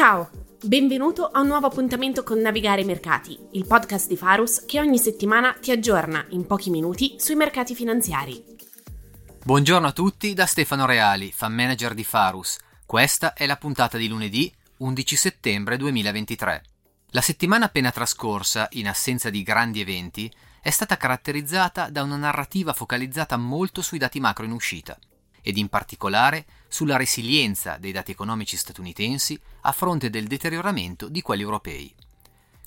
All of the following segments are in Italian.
Ciao, benvenuto a un nuovo appuntamento con Navigare i Mercati, il podcast di Farus che ogni settimana ti aggiorna in pochi minuti sui mercati finanziari. Buongiorno a tutti da Stefano Reali, fan manager di Farus. Questa è la puntata di lunedì 11 settembre 2023. La settimana appena trascorsa, in assenza di grandi eventi, è stata caratterizzata da una narrativa focalizzata molto sui dati macro in uscita ed in particolare sulla resilienza dei dati economici statunitensi a fronte del deterioramento di quelli europei.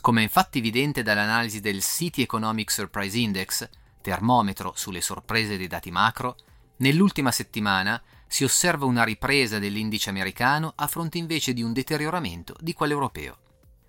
Come è infatti evidente dall'analisi del City Economic Surprise Index, termometro sulle sorprese dei dati macro, nell'ultima settimana si osserva una ripresa dell'indice americano a fronte invece di un deterioramento di quello europeo.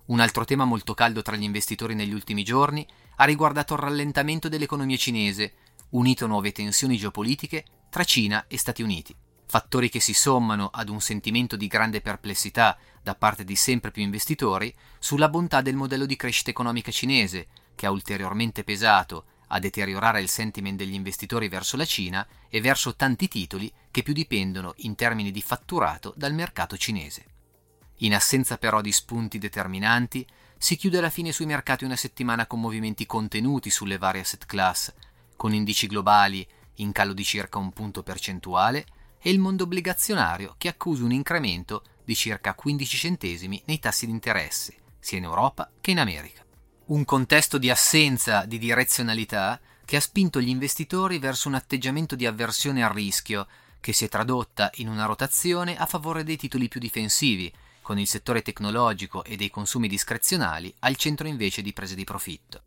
Un altro tema molto caldo tra gli investitori negli ultimi giorni ha riguardato il rallentamento dell'economia cinese, unito a nuove tensioni geopolitiche tra Cina e Stati Uniti, fattori che si sommano ad un sentimento di grande perplessità da parte di sempre più investitori sulla bontà del modello di crescita economica cinese, che ha ulteriormente pesato a deteriorare il sentiment degli investitori verso la Cina e verso tanti titoli che più dipendono in termini di fatturato dal mercato cinese. In assenza però di spunti determinanti, si chiude alla fine sui mercati una settimana con movimenti contenuti sulle varie asset class, con indici globali in calo di circa un punto percentuale, e il mondo obbligazionario che accusa un incremento di circa 15 centesimi nei tassi di interesse, sia in Europa che in America. Un contesto di assenza di direzionalità che ha spinto gli investitori verso un atteggiamento di avversione al rischio, che si è tradotta in una rotazione a favore dei titoli più difensivi, con il settore tecnologico e dei consumi discrezionali al centro invece di prese di profitto.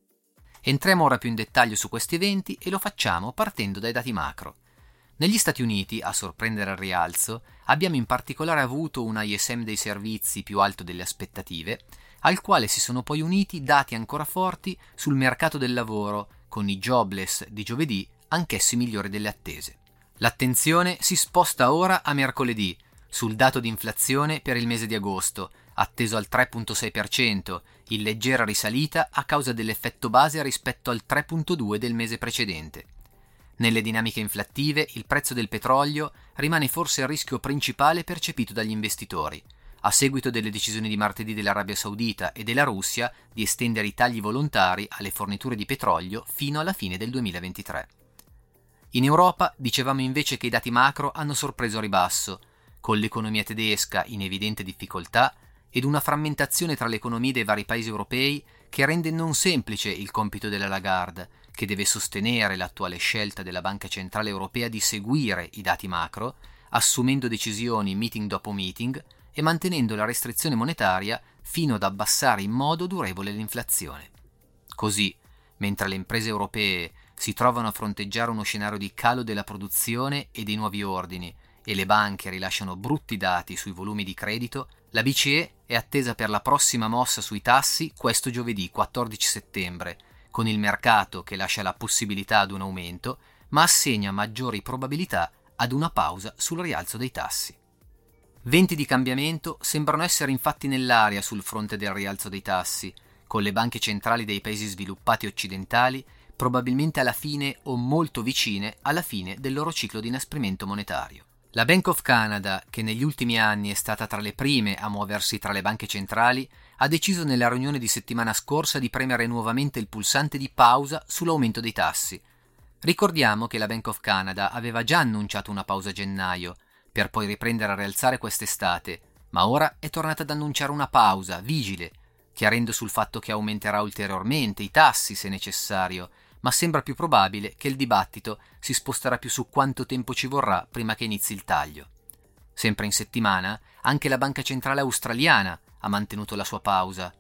Entriamo ora più in dettaglio su questi eventi e lo facciamo partendo dai dati macro. Negli Stati Uniti, a sorprendere al rialzo, abbiamo in particolare avuto un ISM dei servizi più alto delle aspettative, al quale si sono poi uniti dati ancora forti sul mercato del lavoro, con i jobless di giovedì anch'essi migliori delle attese. L'attenzione si sposta ora a mercoledì, sul dato di inflazione per il mese di agosto, atteso al 3.6%, in leggera risalita a causa dell'effetto base rispetto al 3.2 del mese precedente. Nelle dinamiche inflattive il prezzo del petrolio rimane forse il rischio principale percepito dagli investitori, a seguito delle decisioni di martedì dell'Arabia Saudita e della Russia di estendere i tagli volontari alle forniture di petrolio fino alla fine del 2023. In Europa dicevamo invece che i dati macro hanno sorpreso a ribasso, con l'economia tedesca in evidente difficoltà ed una frammentazione tra le economie dei vari paesi europei che rende non semplice il compito della Lagarde, che deve sostenere l'attuale scelta della Banca Centrale Europea di seguire i dati macro, assumendo decisioni meeting dopo meeting e mantenendo la restrizione monetaria fino ad abbassare in modo durevole l'inflazione. Così, mentre le imprese europee si trovano a fronteggiare uno scenario di calo della produzione e dei nuovi ordini, e le banche rilasciano brutti dati sui volumi di credito, la BCE è attesa per la prossima mossa sui tassi questo giovedì 14 settembre, con il mercato che lascia la possibilità ad un aumento, ma assegna maggiori probabilità ad una pausa sul rialzo dei tassi. Venti di cambiamento sembrano essere infatti nell'aria sul fronte del rialzo dei tassi, con le banche centrali dei paesi sviluppati occidentali probabilmente alla fine o molto vicine alla fine del loro ciclo di inasprimento monetario. La Bank of Canada, che negli ultimi anni è stata tra le prime a muoversi tra le banche centrali, ha deciso nella riunione di settimana scorsa di premere nuovamente il pulsante di pausa sull'aumento dei tassi. Ricordiamo che la Bank of Canada aveva già annunciato una pausa a gennaio, per poi riprendere a rialzare quest'estate, ma ora è tornata ad annunciare una pausa, vigile, chiarendo sul fatto che aumenterà ulteriormente i tassi se necessario, ma sembra più probabile che il dibattito si sposterà più su quanto tempo ci vorrà prima che inizi il taglio. Sempre in settimana, anche la Banca Centrale Australiana ha mantenuto la sua pausa,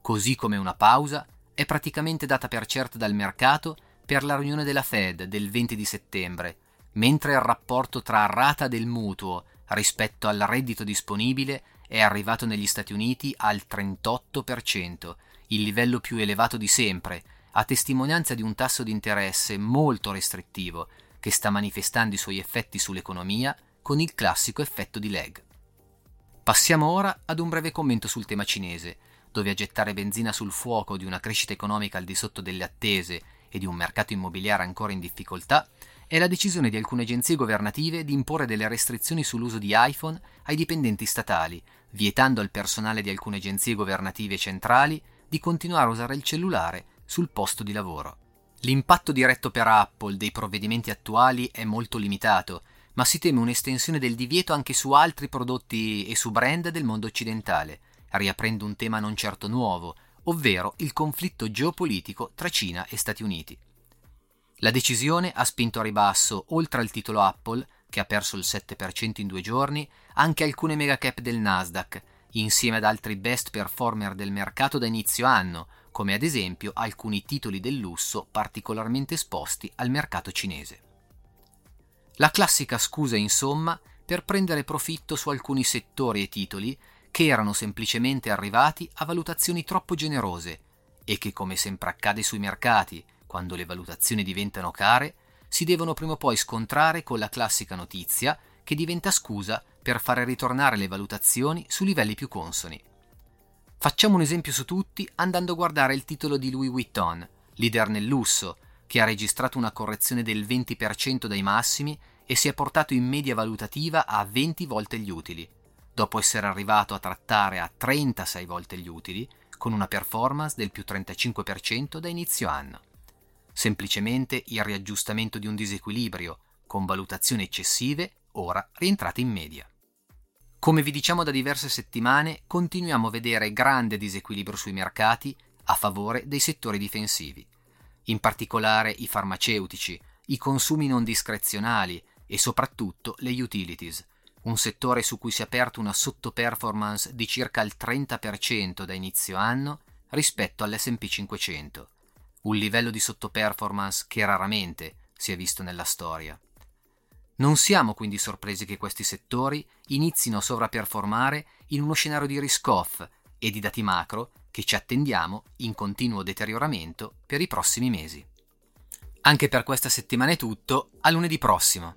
così come una pausa è praticamente data per certa dal mercato per la riunione della Fed del 20 di settembre, mentre il rapporto tra rata del mutuo rispetto al reddito disponibile è arrivato negli Stati Uniti al 38%, il livello più elevato di sempre, a testimonianza di un tasso di interesse molto restrittivo che sta manifestando i suoi effetti sull'economia con il classico effetto di lag. Passiamo ora ad un breve commento sul tema cinese, dove a gettare benzina sul fuoco di una crescita economica al di sotto delle attese e di un mercato immobiliare ancora in difficoltà è la decisione di alcune agenzie governative di imporre delle restrizioni sull'uso di iPhone ai dipendenti statali, vietando al personale di alcune agenzie governative centrali di continuare a usare il cellulare sul posto di lavoro. L'impatto diretto per Apple dei provvedimenti attuali è molto limitato, ma si teme un'estensione del divieto anche su altri prodotti e su brand del mondo occidentale, riaprendo un tema non certo nuovo, ovvero il conflitto geopolitico tra Cina e Stati Uniti. La decisione ha spinto a ribasso, oltre al titolo Apple, che ha perso il 7% in due giorni, anche alcune megacap del Nasdaq, insieme ad altri best performer del mercato da inizio anno, come ad esempio alcuni titoli del lusso particolarmente esposti al mercato cinese. La classica scusa, insomma, per prendere profitto su alcuni settori e titoli che erano semplicemente arrivati a valutazioni troppo generose e che, come sempre accade sui mercati, quando le valutazioni diventano care, si devono prima o poi scontrare con la classica notizia che diventa scusa per fare ritornare le valutazioni su livelli più consoni. Facciamo un esempio su tutti andando a guardare il titolo di Louis Vuitton, leader nel lusso, che ha registrato una correzione del 20% dai massimi e si è portato in media valutativa a 20 volte gli utili, dopo essere arrivato a trattare a 36 volte gli utili, con una performance del più 35% da inizio anno. Semplicemente il riaggiustamento di un disequilibrio, con valutazioni eccessive, ora rientrate in media. Come vi diciamo da diverse settimane, continuiamo a vedere grande disequilibrio sui mercati a favore dei settori difensivi in particolare i farmaceutici, i consumi non discrezionali e soprattutto le utilities, un settore su cui si è aperta una sottoperformance di circa il 30% da inizio anno rispetto all'SP 500, un livello di sottoperformance che raramente si è visto nella storia. Non siamo quindi sorpresi che questi settori inizino a sovraperformare in uno scenario di risk-off e di dati macro che ci attendiamo in continuo deterioramento per i prossimi mesi. Anche per questa settimana è tutto, a lunedì prossimo.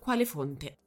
quale fonte.